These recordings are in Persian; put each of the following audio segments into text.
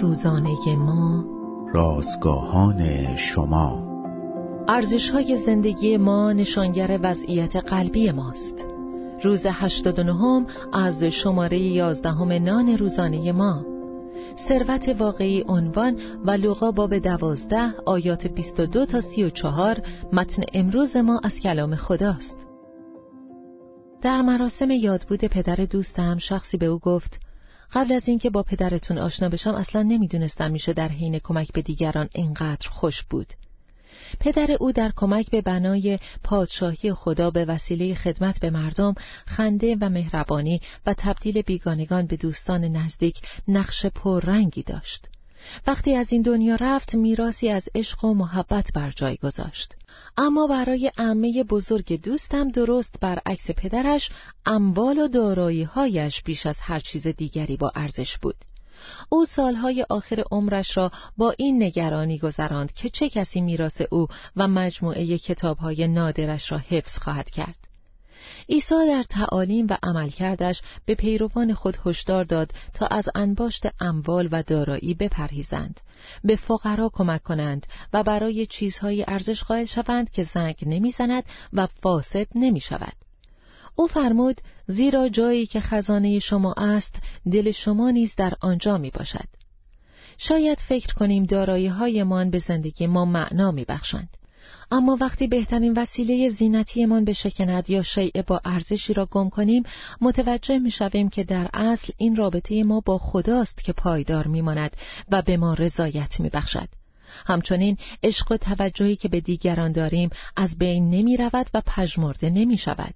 روزانه ما. رازگاهان شما. ارزش های زندگی ما نشانگر وضعیت قلبی ماست. روز 89 از شماره 11 نان روزانه ما. ثروت واقعی عنوان و لوقا باب دوازده آیات 22 تا 34 متن امروز ما از کلام خداست. در مراسم یادبود پدر دوستم شخصی به او گفت قبل از اینکه با پدرتون آشنا بشم اصلا نمی‌دونستم میشه در حین کمک به دیگران اینقدر خوش بود. پدر او در کمک به بنای پادشاهی خدا به وسیله خدمت به مردم خنده و مهربانی و تبدیل بیگانگان به دوستان نزدیک نقش پررنگی داشت. وقتی از این دنیا رفت میراسی از عشق و محبت بر جای گذاشت. اما برای عمه بزرگ دوستم درست برعکس پدرش اموال و دارایی‌هایش بیش از هر چیز دیگری با ارزش بود. او سالهای آخر عمرش را با این نگرانی گذراند که چه کسی میراث او و مجموعه کتابهای نادرش را حفظ خواهد کرد. عیسی در تعالیم و عملکردش به پیروان خود هشدار داد تا از انباشت اموال و دارایی بپرهیزند. به فقرا کمک کنند و برای چیزهای ارزش قائل شوند که زنگ نمی‌زند و فاسد نمی شود او فرمود زیرا جایی که خزانه شما است دل شما نیز در آنجا می باشد شاید فکر کنیم دارایی هایمان به زندگی ما معنا می بخشند. اما وقتی بهترین وسیله زینتیمان بشکند یا شیء با ارزشی را گم کنیم متوجه می شویم که در اصل این رابطه ما با خداست که پایدار می ماند و به ما رضایت می بخشد. همچنین عشق و توجهی که به دیگران داریم از بین نمی رود و پژمرده نمی شود.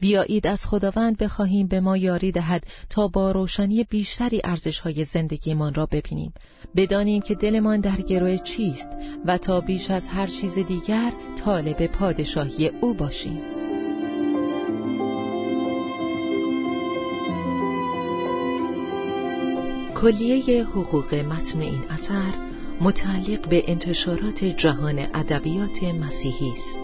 بیایید از خداوند بخواهیم به ما یاری دهد تا با روشنی بیشتری ارزشهای زندگیمان را ببینیم بدانیم که دلمان در گروه چیست و تا بیش از هر چیز دیگر طالب پادشاهی او باشیم کلیه حقوق متن این اثر متعلق به انتشارات جهان ادبیات مسیحی است.